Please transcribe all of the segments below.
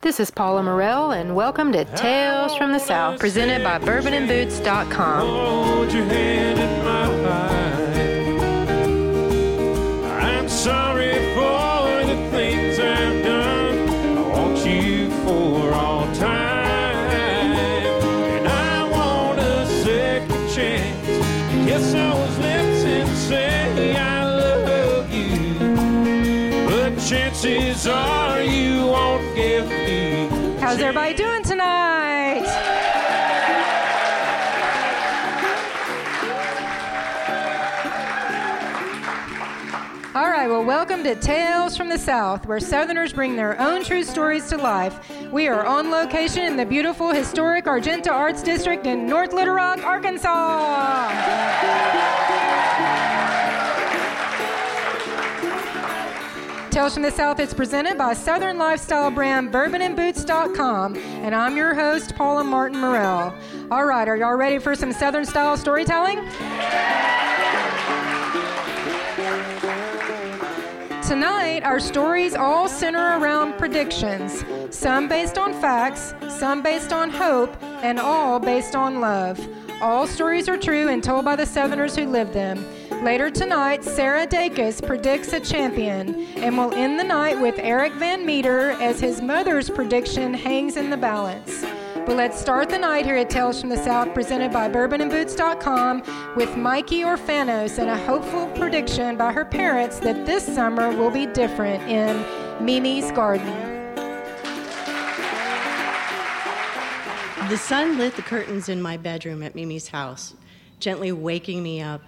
This is Paula Morell, and welcome to Tales from the South, presented by BourbonandBoots.com. Hold your hand in mine. I'm sorry for the things I've done. I want you for all time, and I want a second chance. Those lips and say I love you, but chances are you won't give me. How's everybody doing tonight? All right, well, welcome to Tales from the South, where Southerners bring their own true stories to life. We are on location in the beautiful historic Argenta Arts District in North Little Rock, Arkansas. Tales from the South is presented by Southern lifestyle brand BourbonandBoots.com, and I'm your host, Paula Martin Morell. All right, are y'all ready for some Southern style storytelling? Tonight, our stories all center around predictions, some based on facts, some based on hope, and all based on love. All stories are true and told by the Southerners who lived them. Later tonight, Sarah Dacus predicts a champion, and we'll end the night with Eric Van Meter as his mother's prediction hangs in the balance. But let's start the night here at Tales from the South, presented by BourbonandBoots.com, with Mikey Orfanos and a hopeful prediction by her parents that this summer will be different in Mimi's Garden. The sun lit the curtains in my bedroom at Mimi's house, gently waking me up.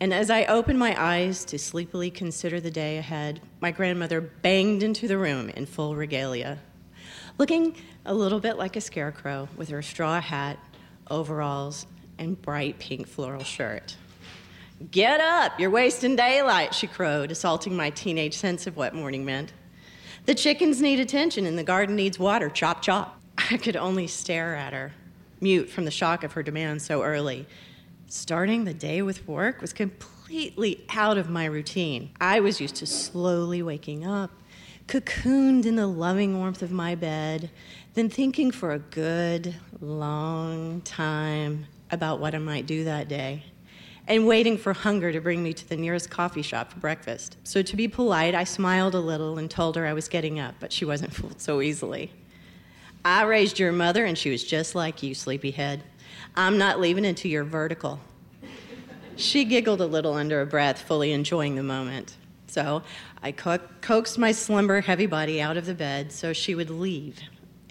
And as I opened my eyes to sleepily consider the day ahead, my grandmother banged into the room in full regalia, looking a little bit like a scarecrow with her straw hat, overalls, and bright pink floral shirt. Get up, you're wasting daylight, she crowed, assaulting my teenage sense of what morning meant. The chickens need attention and the garden needs water, chop chop. I could only stare at her, mute from the shock of her demand so early. Starting the day with work was completely out of my routine. I was used to slowly waking up, cocooned in the loving warmth of my bed, then thinking for a good, long time about what I might do that day, and waiting for hunger to bring me to the nearest coffee shop for breakfast. So, to be polite, I smiled a little and told her I was getting up, but she wasn't fooled so easily. I raised your mother, and she was just like you, sleepyhead. I'm not leaving until you're vertical. She giggled a little under her breath, fully enjoying the moment. So I co- coaxed my slumber heavy body out of the bed so she would leave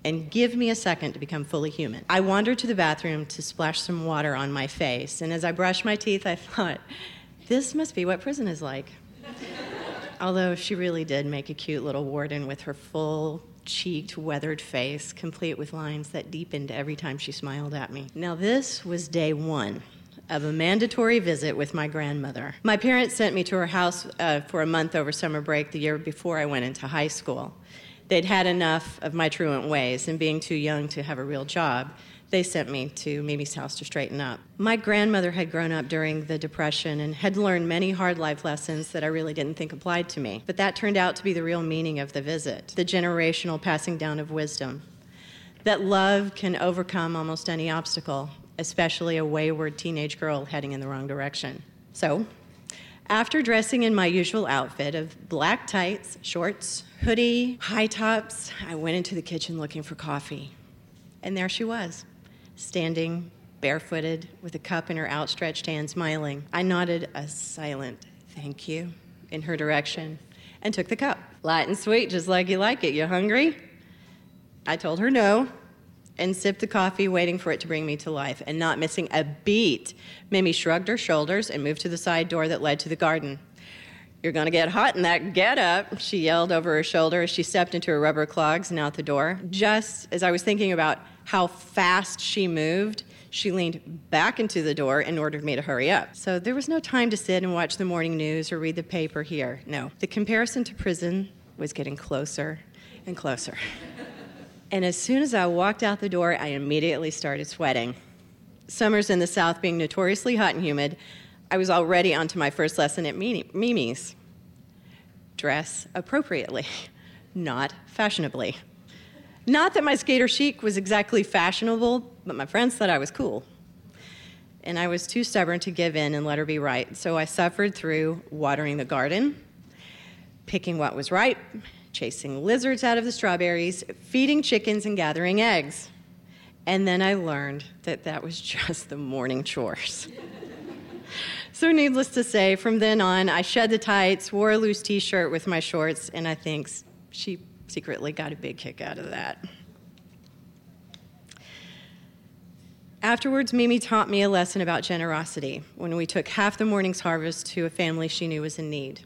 and give me a second to become fully human. I wandered to the bathroom to splash some water on my face, and as I brushed my teeth, I thought, this must be what prison is like. Although she really did make a cute little warden with her full cheeked, weathered face, complete with lines that deepened every time she smiled at me. Now, this was day one of a mandatory visit with my grandmother. My parents sent me to her house uh, for a month over summer break the year before I went into high school. They'd had enough of my truant ways and being too young to have a real job. They sent me to Mimi's house to straighten up. My grandmother had grown up during the Depression and had learned many hard life lessons that I really didn't think applied to me. But that turned out to be the real meaning of the visit the generational passing down of wisdom. That love can overcome almost any obstacle, especially a wayward teenage girl heading in the wrong direction. So, after dressing in my usual outfit of black tights, shorts, hoodie, high tops, I went into the kitchen looking for coffee. And there she was, standing barefooted with a cup in her outstretched hand, smiling. I nodded a silent thank you in her direction and took the cup. Light and sweet, just like you like it. You hungry? I told her no and sipped the coffee, waiting for it to bring me to life and not missing a beat. Mimi shrugged her shoulders and moved to the side door that led to the garden. You're going to get hot in that get up, she yelled over her shoulder as she stepped into her rubber clogs and out the door. Just as I was thinking about how fast she moved, she leaned back into the door and ordered me to hurry up. So there was no time to sit and watch the morning news or read the paper here. No. The comparison to prison was getting closer and closer. And as soon as I walked out the door, I immediately started sweating. Summers in the South being notoriously hot and humid, I was already onto my first lesson at Mimi's. Dress appropriately, not fashionably. Not that my skater chic was exactly fashionable, but my friends thought I was cool. And I was too stubborn to give in and let her be right. So I suffered through watering the garden, picking what was ripe, chasing lizards out of the strawberries, feeding chickens, and gathering eggs. And then I learned that that was just the morning chores. So, needless to say, from then on, I shed the tights, wore a loose t shirt with my shorts, and I think she secretly got a big kick out of that. Afterwards, Mimi taught me a lesson about generosity when we took half the morning's harvest to a family she knew was in need.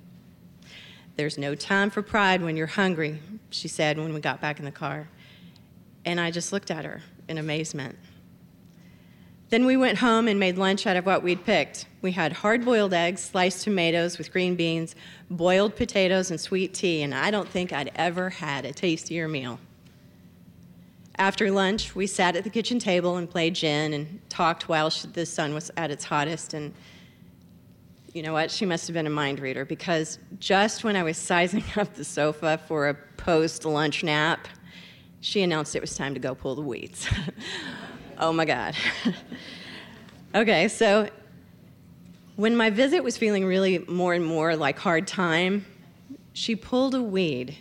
There's no time for pride when you're hungry, she said when we got back in the car. And I just looked at her in amazement. Then we went home and made lunch out of what we'd picked. We had hard boiled eggs, sliced tomatoes with green beans, boiled potatoes, and sweet tea, and I don't think I'd ever had a tastier meal. After lunch, we sat at the kitchen table and played gin and talked while the sun was at its hottest. And you know what? She must have been a mind reader because just when I was sizing up the sofa for a post lunch nap, she announced it was time to go pull the weeds. Oh my God. okay, so when my visit was feeling really more and more like hard time, she pulled a weed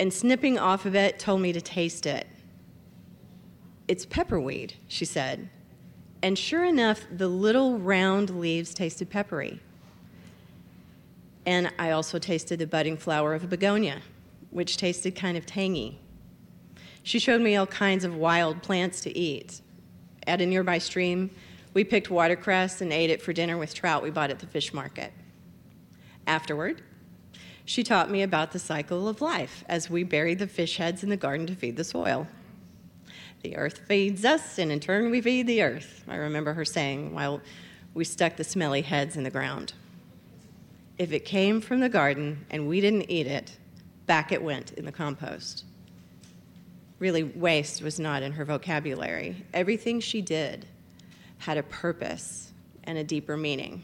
and snipping off of it told me to taste it. It's pepperweed, she said. And sure enough, the little round leaves tasted peppery. And I also tasted the budding flower of a begonia, which tasted kind of tangy. She showed me all kinds of wild plants to eat at a nearby stream. We picked watercress and ate it for dinner with trout we bought at the fish market. Afterward, she taught me about the cycle of life as we buried the fish heads in the garden to feed the soil. The earth feeds us, and in turn, we feed the earth, I remember her saying while we stuck the smelly heads in the ground. If it came from the garden and we didn't eat it, back it went in the compost really waste was not in her vocabulary. Everything she did had a purpose and a deeper meaning.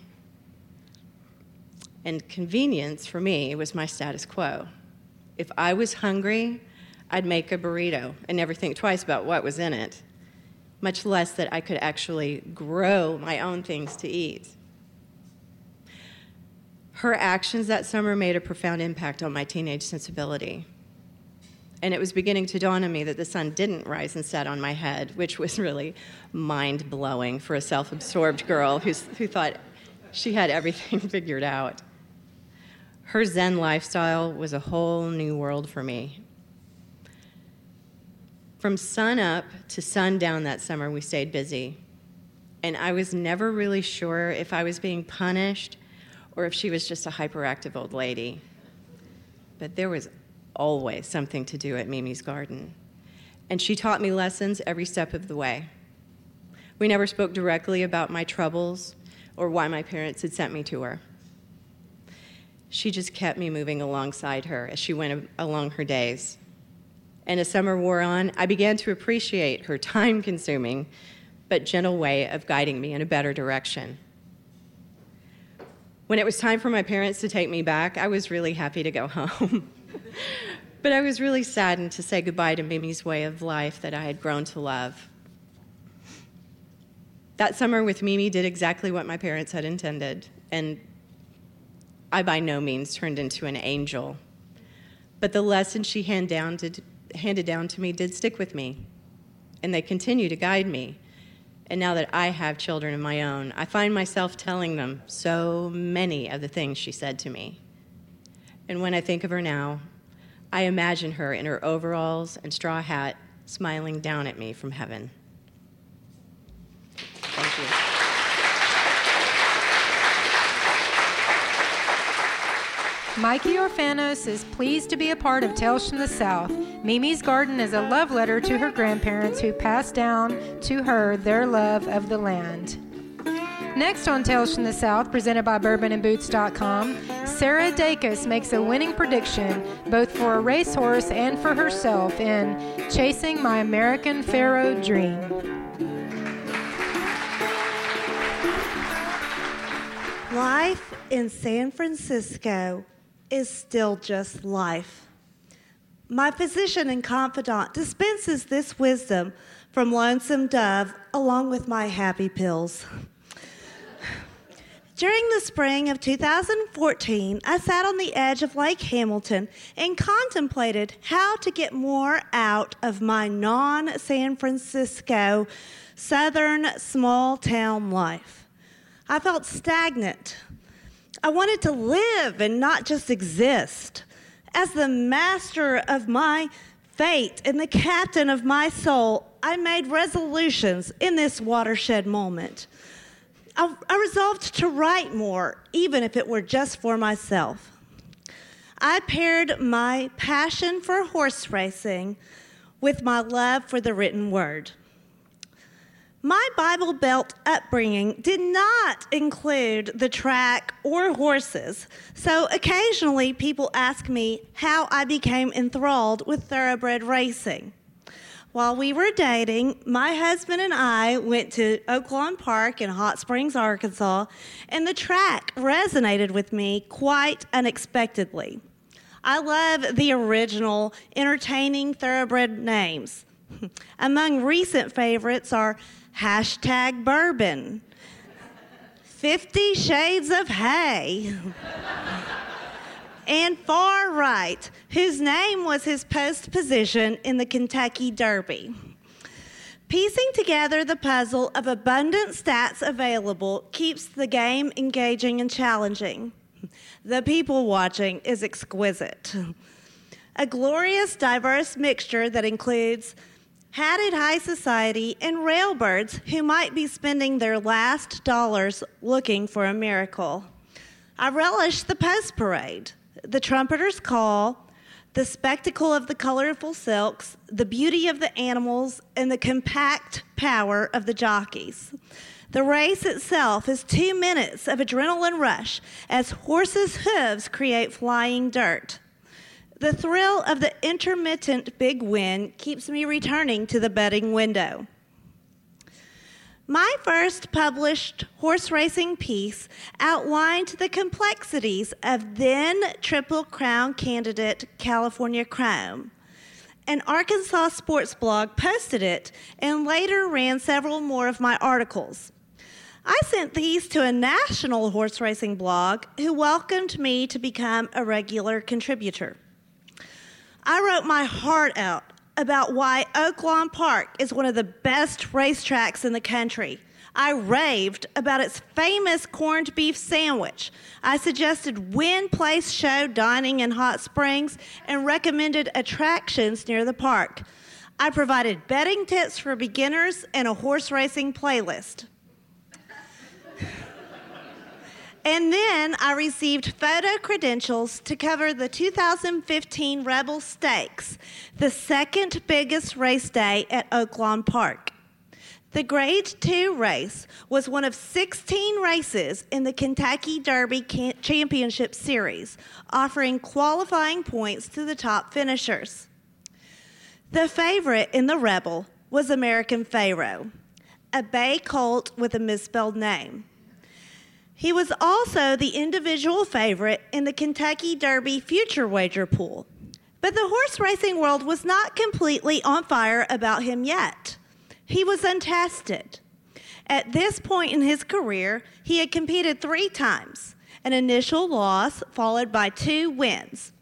And convenience for me was my status quo. If I was hungry, I'd make a burrito and never think twice about what was in it, much less that I could actually grow my own things to eat. Her actions that summer made a profound impact on my teenage sensibility and it was beginning to dawn on me that the sun didn't rise and set on my head, which was really mind blowing for a self absorbed girl who thought she had everything figured out. Her Zen lifestyle was a whole new world for me. From sun up to sundown that summer, we stayed busy. And I was never really sure if I was being punished or if she was just a hyperactive old lady. But there was always something to do at Mimi's garden. And she taught me lessons every step of the way. We never spoke directly about my troubles or why my parents had sent me to her. She just kept me moving alongside her as she went along her days. And as summer wore on, I began to appreciate her time consuming but gentle way of guiding me in a better direction. When it was time for my parents to take me back, I was really happy to go home. But I was really saddened to say goodbye to Mimi's way of life that I had grown to love. That summer with Mimi did exactly what my parents had intended, and I by no means turned into an angel. But the lessons she hand down handed down to me did stick with me, and they continue to guide me. And now that I have children of my own, I find myself telling them so many of the things she said to me. And when I think of her now, I imagine her in her overalls and straw hat smiling down at me from heaven. Thank you. Mikey Orfanos is pleased to be a part of Tales from the South. Mimi's Garden is a love letter to her grandparents who passed down to her their love of the land. Next on Tales from the South, presented by bourbonandboots.com, Sarah Dacus makes a winning prediction both for a racehorse and for herself in Chasing My American Pharoah Dream. Life in San Francisco is still just life. my physician and confidant dispenses this wisdom from Lonesome Dove along with my happy pills. During the spring of 2014, I sat on the edge of Lake Hamilton and contemplated how to get more out of my non San Francisco southern small town life. I felt stagnant. I wanted to live and not just exist. As the master of my fate and the captain of my soul, I made resolutions in this watershed moment. I, resolved to write more, even if it were just for myself. I paired my passion for horse racing with my love for the written word. My Bible Belt upbringing did not include the track or horses, so occasionally people ask me how I became enthralled with thoroughbred racing. While we were dating, my husband and I went to Oaklawn Park in Hot Springs, Arkansas, and the track resonated with me quite unexpectedly. I love the original, entertaining thoroughbred names. Among recent favorites are hashtag bourbon, 50 shades of hay. and far right, whose name was his post position in the Kentucky Derby. Piecing together the puzzle of abundant stats available keeps the game engaging and challenging. The people watching is exquisite. A glorious, diverse mixture that includes hatted high society and railbirds who might be spending their last dollars looking for a miracle. I relish the post parade the trumpeter's call, the spectacle of the colorful silks, the beauty of the animals, and the compact power of the jockeys. The race itself is two minutes of adrenaline rush as horses' hooves create flying dirt. The thrill of the intermittent big win keeps me returning to the betting window. My first published horse racing piece outlined the complexities of then Triple Crown candidate California Chrome. An Arkansas sports blog posted it and later ran several more of my articles. I sent these to a national horse racing blog who welcomed me to become a regular contributor. I wrote my heart out about why Oaklawn Park is one of the best racetracks in the country. I raved about its famous corned beef sandwich. I suggested Win Place Show dining in Hot Springs and recommended attractions near the park. I provided betting tips for beginners and a horse racing playlist. And then I received photo credentials to cover the 2015 Rebel Stakes, the second biggest race day at Oaklawn Park. The Grade 2 race was one of 16 races in the Kentucky Derby Championship Series, offering qualifying points to the top finishers. The favorite in the Rebel was American Pharoah, a bay colt with a misspelled name. He was also the individual favorite in the Kentucky Derby future wager pool. But the horse racing world was not completely on fire about him yet. He was untested. At this point in his career, he had competed three times an initial loss, followed by two wins.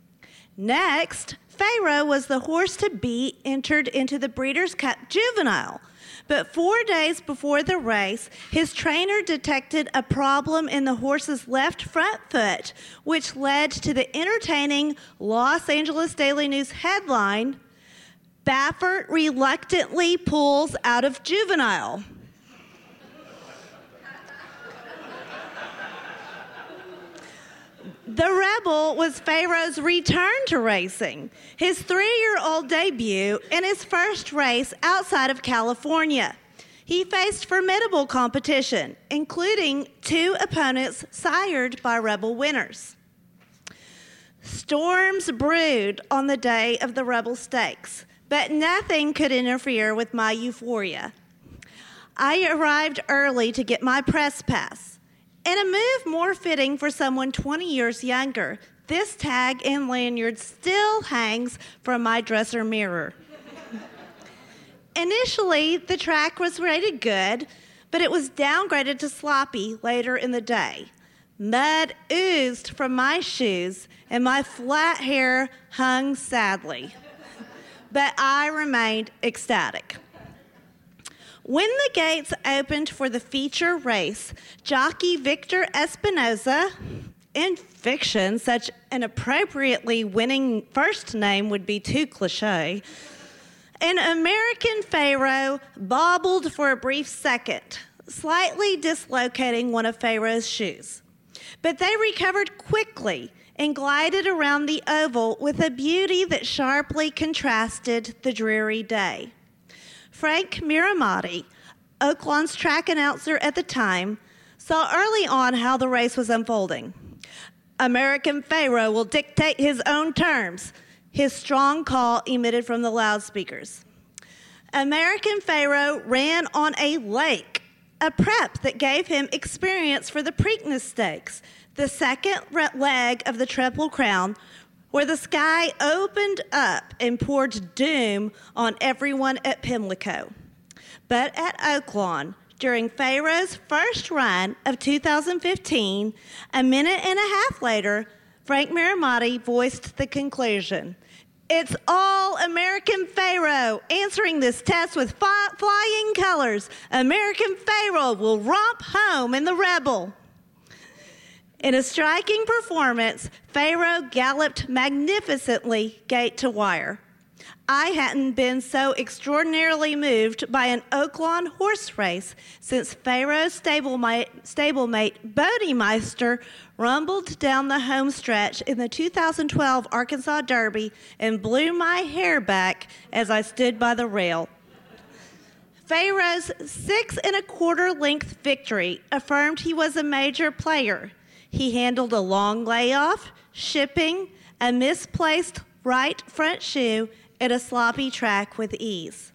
Next, Pharoah was the horse to beat entered into the Breeders' Cup Juvenile, but four days before the race, his trainer detected a problem in the horse's left front foot, which led to the entertaining Los Angeles Daily News headline Baffert reluctantly pulls out of juvenile. The Rebel was Pharoah's return to racing, his three year old debut, and his first race outside of California. He faced formidable competition, including two opponents sired by Rebel winners. Storms brewed on the day of the Rebel Stakes, but nothing could interfere with my euphoria. I arrived early to get my press pass. In a move more fitting for someone 20 years younger, This tag and lanyard still hangs from my dresser mirror. Initially, the track was rated good, but it was downgraded to sloppy later in the day. Mud oozed from my shoes, and my flat hair hung sadly. But I remained ecstatic. When the gates opened for the feature race, jockey Victor Espinoza, in fiction, such an appropriately winning first name would be too cliche, an American Pharoah bobbled for a brief second, slightly dislocating one of Pharoah's shoes. But they recovered quickly and glided around the oval with a beauty that sharply contrasted the dreary day. Frank Mirahmadi, Oaklawn's track announcer at the time, saw early on how the race was unfolding. American Pharoah will dictate his own terms, his strong call emitted from the loudspeakers. American Pharoah ran on a lake, a prep that gave him experience for the Preakness Stakes, the second leg of the Triple Crown, where the sky opened up and poured doom on everyone at Pimlico. But at Oaklawn, during Pharoah's first run of 2015, a minute and a half later, Frank Mirahmadi voiced the conclusion. It's all American Pharoah answering this test with flying colors. American Pharoah will romp home in the Rebel. In a striking performance, Pharoah galloped magnificently gate to wire. I hadn't been so extraordinarily moved by an Oaklawn horse race since Pharoah's stablemate, stablemate Bodemeister rumbled down the home stretch in the 2012 Arkansas Derby and blew my hair back as I stood by the rail. Pharoah's six and a quarter length victory affirmed he was a major player. He handled a long layoff, shipping, a misplaced right front shoe, at a sloppy track with ease.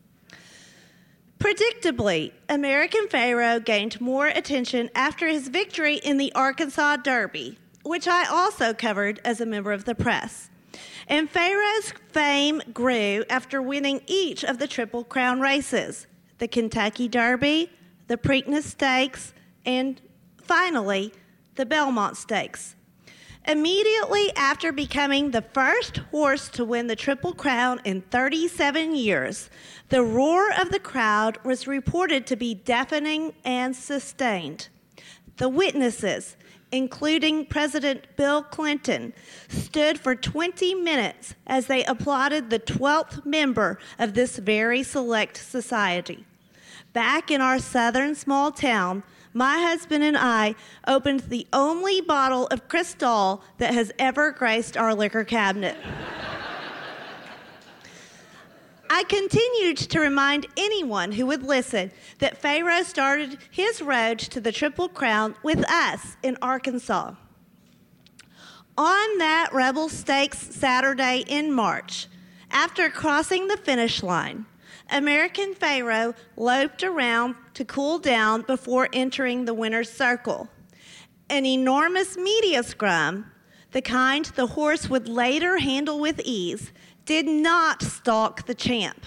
Predictably, American Pharoah gained more attention after his victory in the Arkansas Derby, which I also covered as a member of the press. And Pharoah's fame grew after winning each of the Triple Crown races the Kentucky Derby, the Preakness Stakes, and finally, the Belmont Stakes. Immediately after becoming the first horse to win the Triple Crown in 37 years, the roar of the crowd was reported to be deafening and sustained. The witnesses, including President Bill Clinton, stood for 20 minutes as they applauded the 12th member of this very select society. Back in our southern small town, my husband and I opened the only bottle of Cristal that has ever graced our liquor cabinet. I continued to remind anyone who would listen that Pharoah started his road to the Triple Crown with us in Arkansas. On that Rebel Stakes Saturday in March, after crossing the finish line, American Pharoah loped around to cool down before entering the winner's circle. An enormous media scrum, the kind the horse would later handle with ease, did not stalk the champ.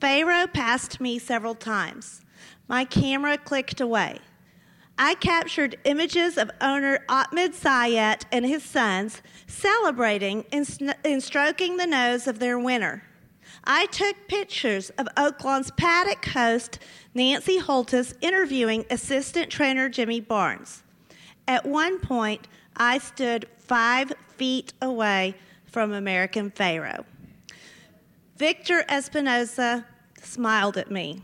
Pharoah passed me several times. My camera clicked away. I captured images of owner Ahmed Zayat and his sons celebrating and stroking the nose of their winner. I took pictures of Oaklawn's paddock host, Nancy Holthus, interviewing assistant trainer Jimmy Barnes. At one point, I stood five feet away from American Pharoah. Victor Espinoza smiled at me.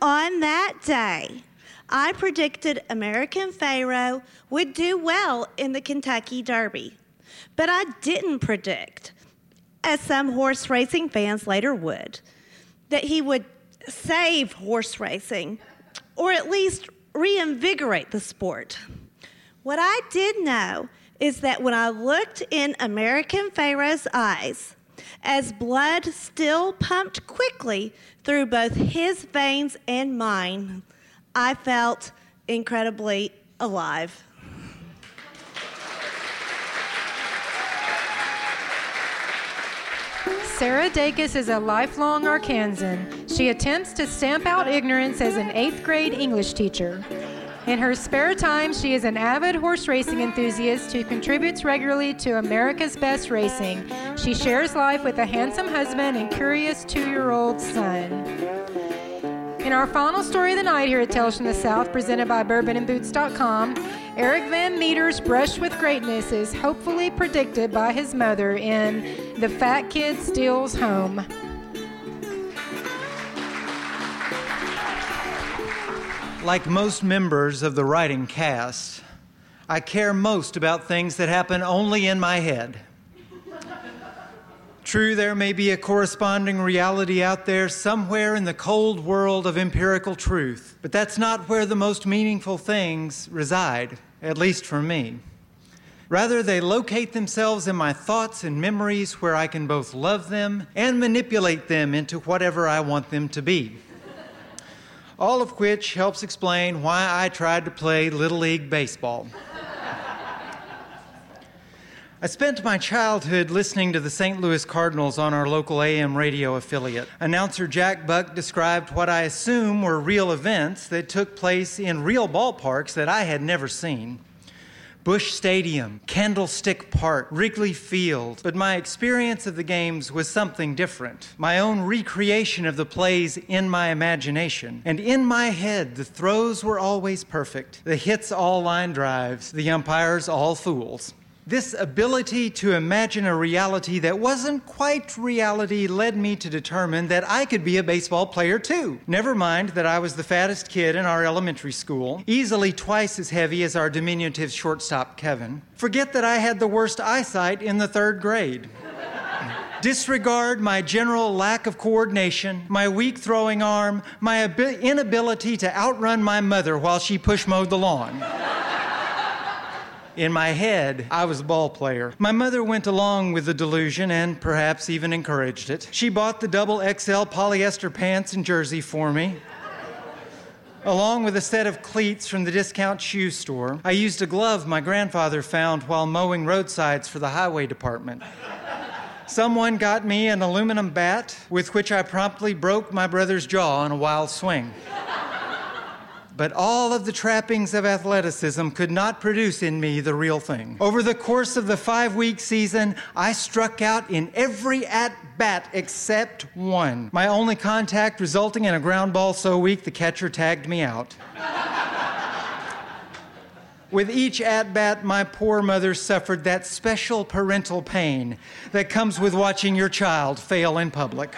On that day, I predicted American Pharoah would do well in the Kentucky Derby. But I didn't predict, as some horse racing fans later would, that he would save horse racing or at least reinvigorate the sport. What I did know is that when I looked in American Pharoah's eyes, as blood still pumped quickly through both his veins and mine, I felt incredibly alive. Sarah Dacus is a lifelong Arkansan. She attempts to stamp out ignorance as an eighth grade English teacher. In her spare time, she is an avid horse racing enthusiast who contributes regularly to America's Best Racing. She shares life with a handsome husband and curious two year old son. In our final story of the night here at Tales from the South, presented by bourbonandboots.com, Eric Van Meter's brush with greatness is hopefully predicted by his mother in The Fat Kid Steals Home. Like most members of the writing cast, I care most about things that happen only in my head. True, there may be a corresponding reality out there somewhere in the cold world of empirical truth, but that's not where the most meaningful things reside, at least for me. Rather, they locate themselves in my thoughts and memories where I can both love them and manipulate them into whatever I want them to be. All of which helps explain why I tried to play Little League Baseball. I spent my childhood listening to the St. Louis Cardinals on our local AM radio affiliate. Announcer Jack Buck described what I assume were real events that took place in real ballparks that I had never seen. Busch Stadium, Candlestick Park, Wrigley Field. But my experience of the games was something different. My own recreation of the plays in my imagination. And in my head, the throws were always perfect, the hits all line drives, the umpires all fools. This ability to imagine a reality that wasn't quite reality led me to determine that I could be a baseball player too. Never mind that I was the fattest kid in our elementary school, easily twice as heavy as our diminutive shortstop Kevin. Forget that I had the worst eyesight in the third grade. Disregard my general lack of coordination, my weak throwing arm, my inability to outrun my mother while she push mowed the lawn. In my head, I was a ball player. My mother went along with the delusion and perhaps even encouraged it. She bought the double XL polyester pants and jersey for me. Along with a set of cleats from the discount shoe store, I used a glove my grandfather found while mowing roadsides for the highway department. Someone got me an aluminum bat with which I promptly broke my brother's jaw in a wild swing but all of the trappings of athleticism could not produce in me the real thing. Over the course of the five week season, I struck out in every at bat except one. My only contact resulting in a ground ball so weak the catcher tagged me out. With each at bat, my poor mother suffered that special parental pain that comes with watching your child fail in public.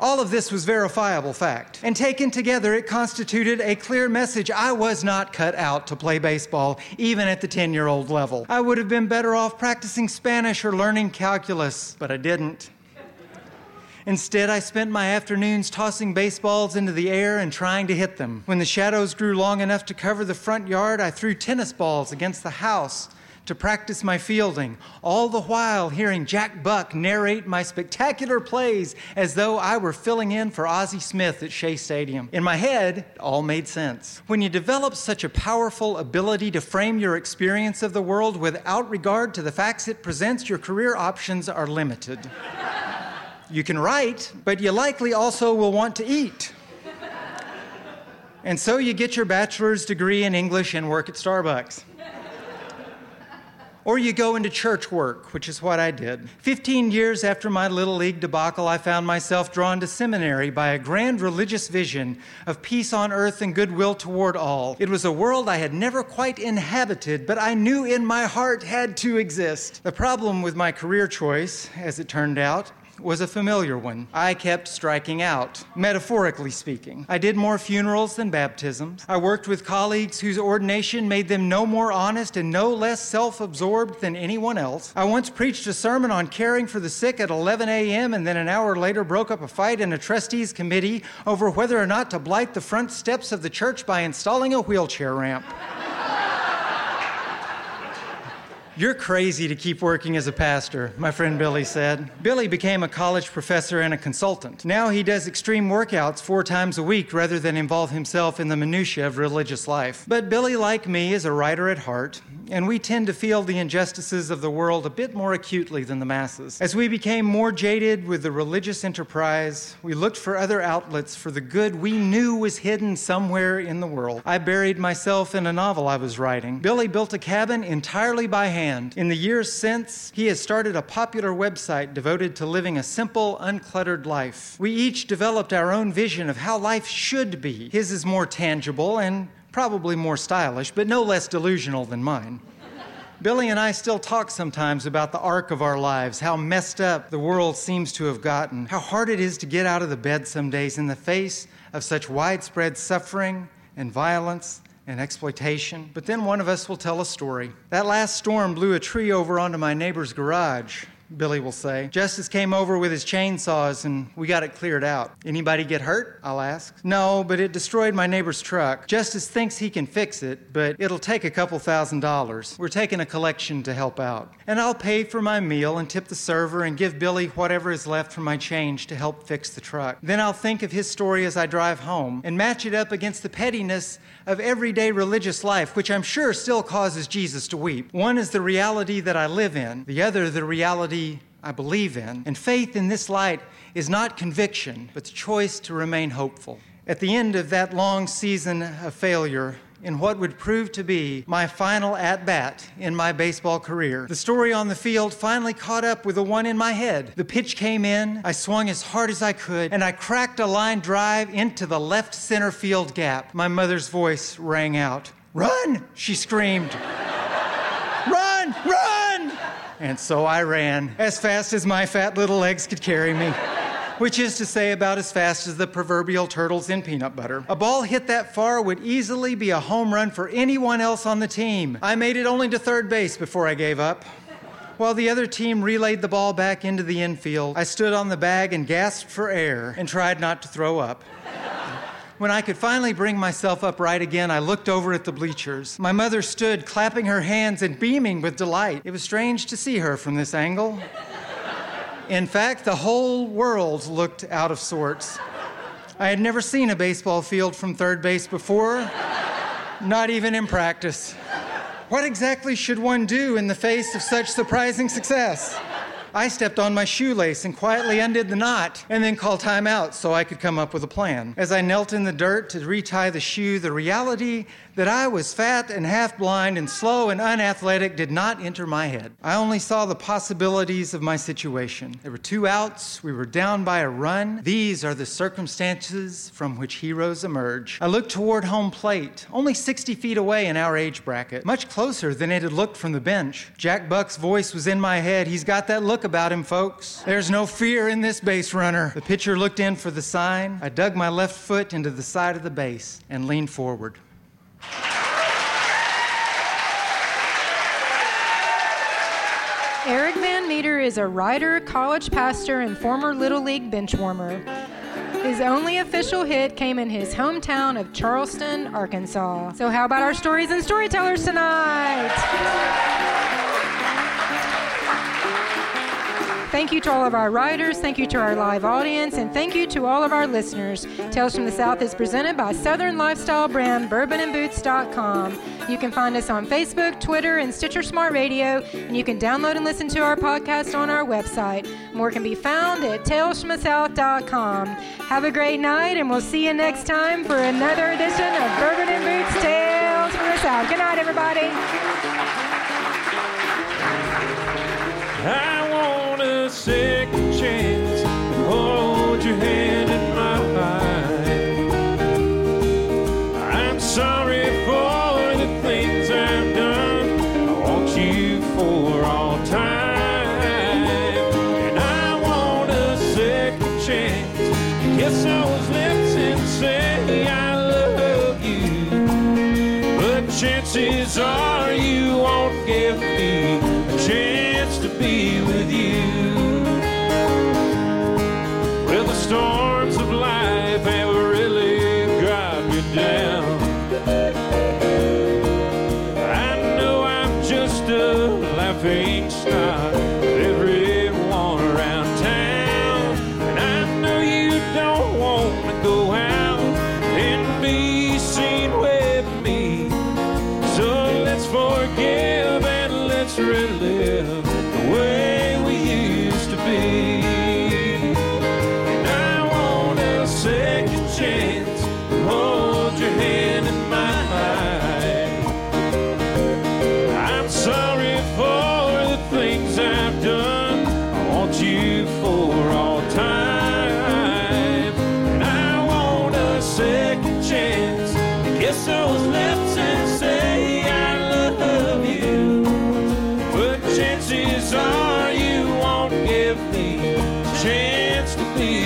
All of this was verifiable fact. And taken together, it constituted a clear message I was not cut out to play baseball, even at the 10 year old level. I would have been better off practicing Spanish or learning calculus, but I didn't. Instead, I spent my afternoons tossing baseballs into the air and trying to hit them. When the shadows grew long enough to cover the front yard, I threw tennis balls against the house to practice my fielding, all the while hearing Jack Buck narrate my spectacular plays as though I were filling in for Ozzie Smith at Shea Stadium. In my head, it all made sense. When you develop such a powerful ability to frame your experience of the world without regard to the facts it presents, your career options are limited. you can write, but you likely also will want to eat. And so you get your bachelor's degree in English and work at Starbucks. Or you go into church work, which is what I did. 15 years after my Little League debacle, I found myself drawn to seminary by a grand religious vision of peace on earth and goodwill toward all. It was a world I had never quite inhabited, but I knew in my heart had to exist. The problem with my career choice, as it turned out, was a familiar one. I kept striking out, metaphorically speaking. I did more funerals than baptisms. I worked with colleagues whose ordination made them no more honest and no less self absorbed than anyone else. I once preached a sermon on caring for the sick at 11 a.m. and then an hour later broke up a fight in a trustees committee over whether or not to blight the front steps of the church by installing a wheelchair ramp. You're crazy to keep working as a pastor, my friend Billy said. Billy became a college professor and a consultant. Now he does extreme workouts four times a week rather than involve himself in the minutiae of religious life. But Billy, like me, is a writer at heart. and we tend to feel the injustices of the world a bit more acutely than the masses. As we became more jaded with the religious enterprise, we looked for other outlets for the good we knew was hidden somewhere in the world. I buried myself in a novel I was writing. Billy built a cabin entirely by hand. In the years since, he has started a popular website devoted to living a simple, uncluttered life. We each developed our own vision of how life should be. His is more tangible and probably more stylish, but no less delusional than mine. Billy and I still talk sometimes about the arc of our lives, how messed up the world seems to have gotten, how hard it is to get out of the bed some days in the face of such widespread suffering and violence and exploitation. But then one of us will tell a story. That last storm blew a tree over onto my neighbor's garage. Billy will say. Justice came over with his chainsaws and we got it cleared out. Anybody get hurt? I'll ask. No, but it destroyed my neighbor's truck. Justice thinks he can fix it, but it'll take a couple thousand dollars. We're taking a collection to help out. And I'll pay for my meal and tip the server and give Billy whatever is left from my change to help fix the truck. Then I'll think of his story as I drive home and match it up against the pettiness of everyday religious life, which I'm sure still causes Jesus to weep. One is the reality that I live in, the other, the reality I believe in. And faith in this light is not conviction, but the choice to remain hopeful. At the end of that long season of failure, in what would prove to be my final at bat in my baseball career. The story on the field finally caught up with the one in my head. The pitch came in, I swung as hard as I could, and I cracked a line drive into the left center field gap. My mother's voice rang out. Run! She screamed. And so I ran as fast as my fat little legs could carry me. Which is to say, about as fast as the proverbial turtles in peanut butter. A ball hit that far would easily be a home run for anyone else on the team. I made it only to third base before I gave up. While the other team relayed the ball back into the infield, I stood on the bag and gasped for air and tried not to throw up. When I could finally bring myself upright again, I looked over at the bleachers. My mother stood clapping her hands and beaming with delight. It was strange to see her from this angle. In fact, the whole world looked out of sorts. I had never seen a baseball field from third base before, not even in practice. What exactly should one do in the face of such surprising success? I stepped on my shoelace and quietly undid the knot and then called time out so I could come up with a plan. As I knelt in the dirt to retie the shoe, the reality that I was fat and half blind and slow and unathletic did not enter my head. I only saw the possibilities of my situation. There were two outs, we were down by a run. These are the circumstances from which heroes emerge. I looked toward home plate, only 60 feet away in our age bracket, much closer than it had looked from the bench. Jack Buck's voice was in my head. He's got that look about him, folks. There's no fear in this base runner. The pitcher looked in for the sign. I dug my left foot into the side of the base and leaned forward. Eric Van Meter is a writer, college pastor, and former Little League benchwarmer. His only official hit came in his hometown of Charleston, Arkansas. So, how about our stories and storytellers tonight? Thank you to all of our writers, thank you to our live audience, and thank you to all of our listeners. Tales from the South is presented by Southern Lifestyle brand bourbonandboots.com. You can find us on Facebook, Twitter, and Stitcher Smart Radio, and you can download and listen to our podcast on our website. More can be found at talesfromthesouth.com. Have a great night, and we'll see you next time for another edition of Bourbon and Boots Tales from the South. Good night, everybody. Second chance to hold your hand in mine. I'm sorry for the things I've done. I want you for all time. And I want a second chance to kiss those lips and say I love you. But chances are to be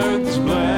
heart that's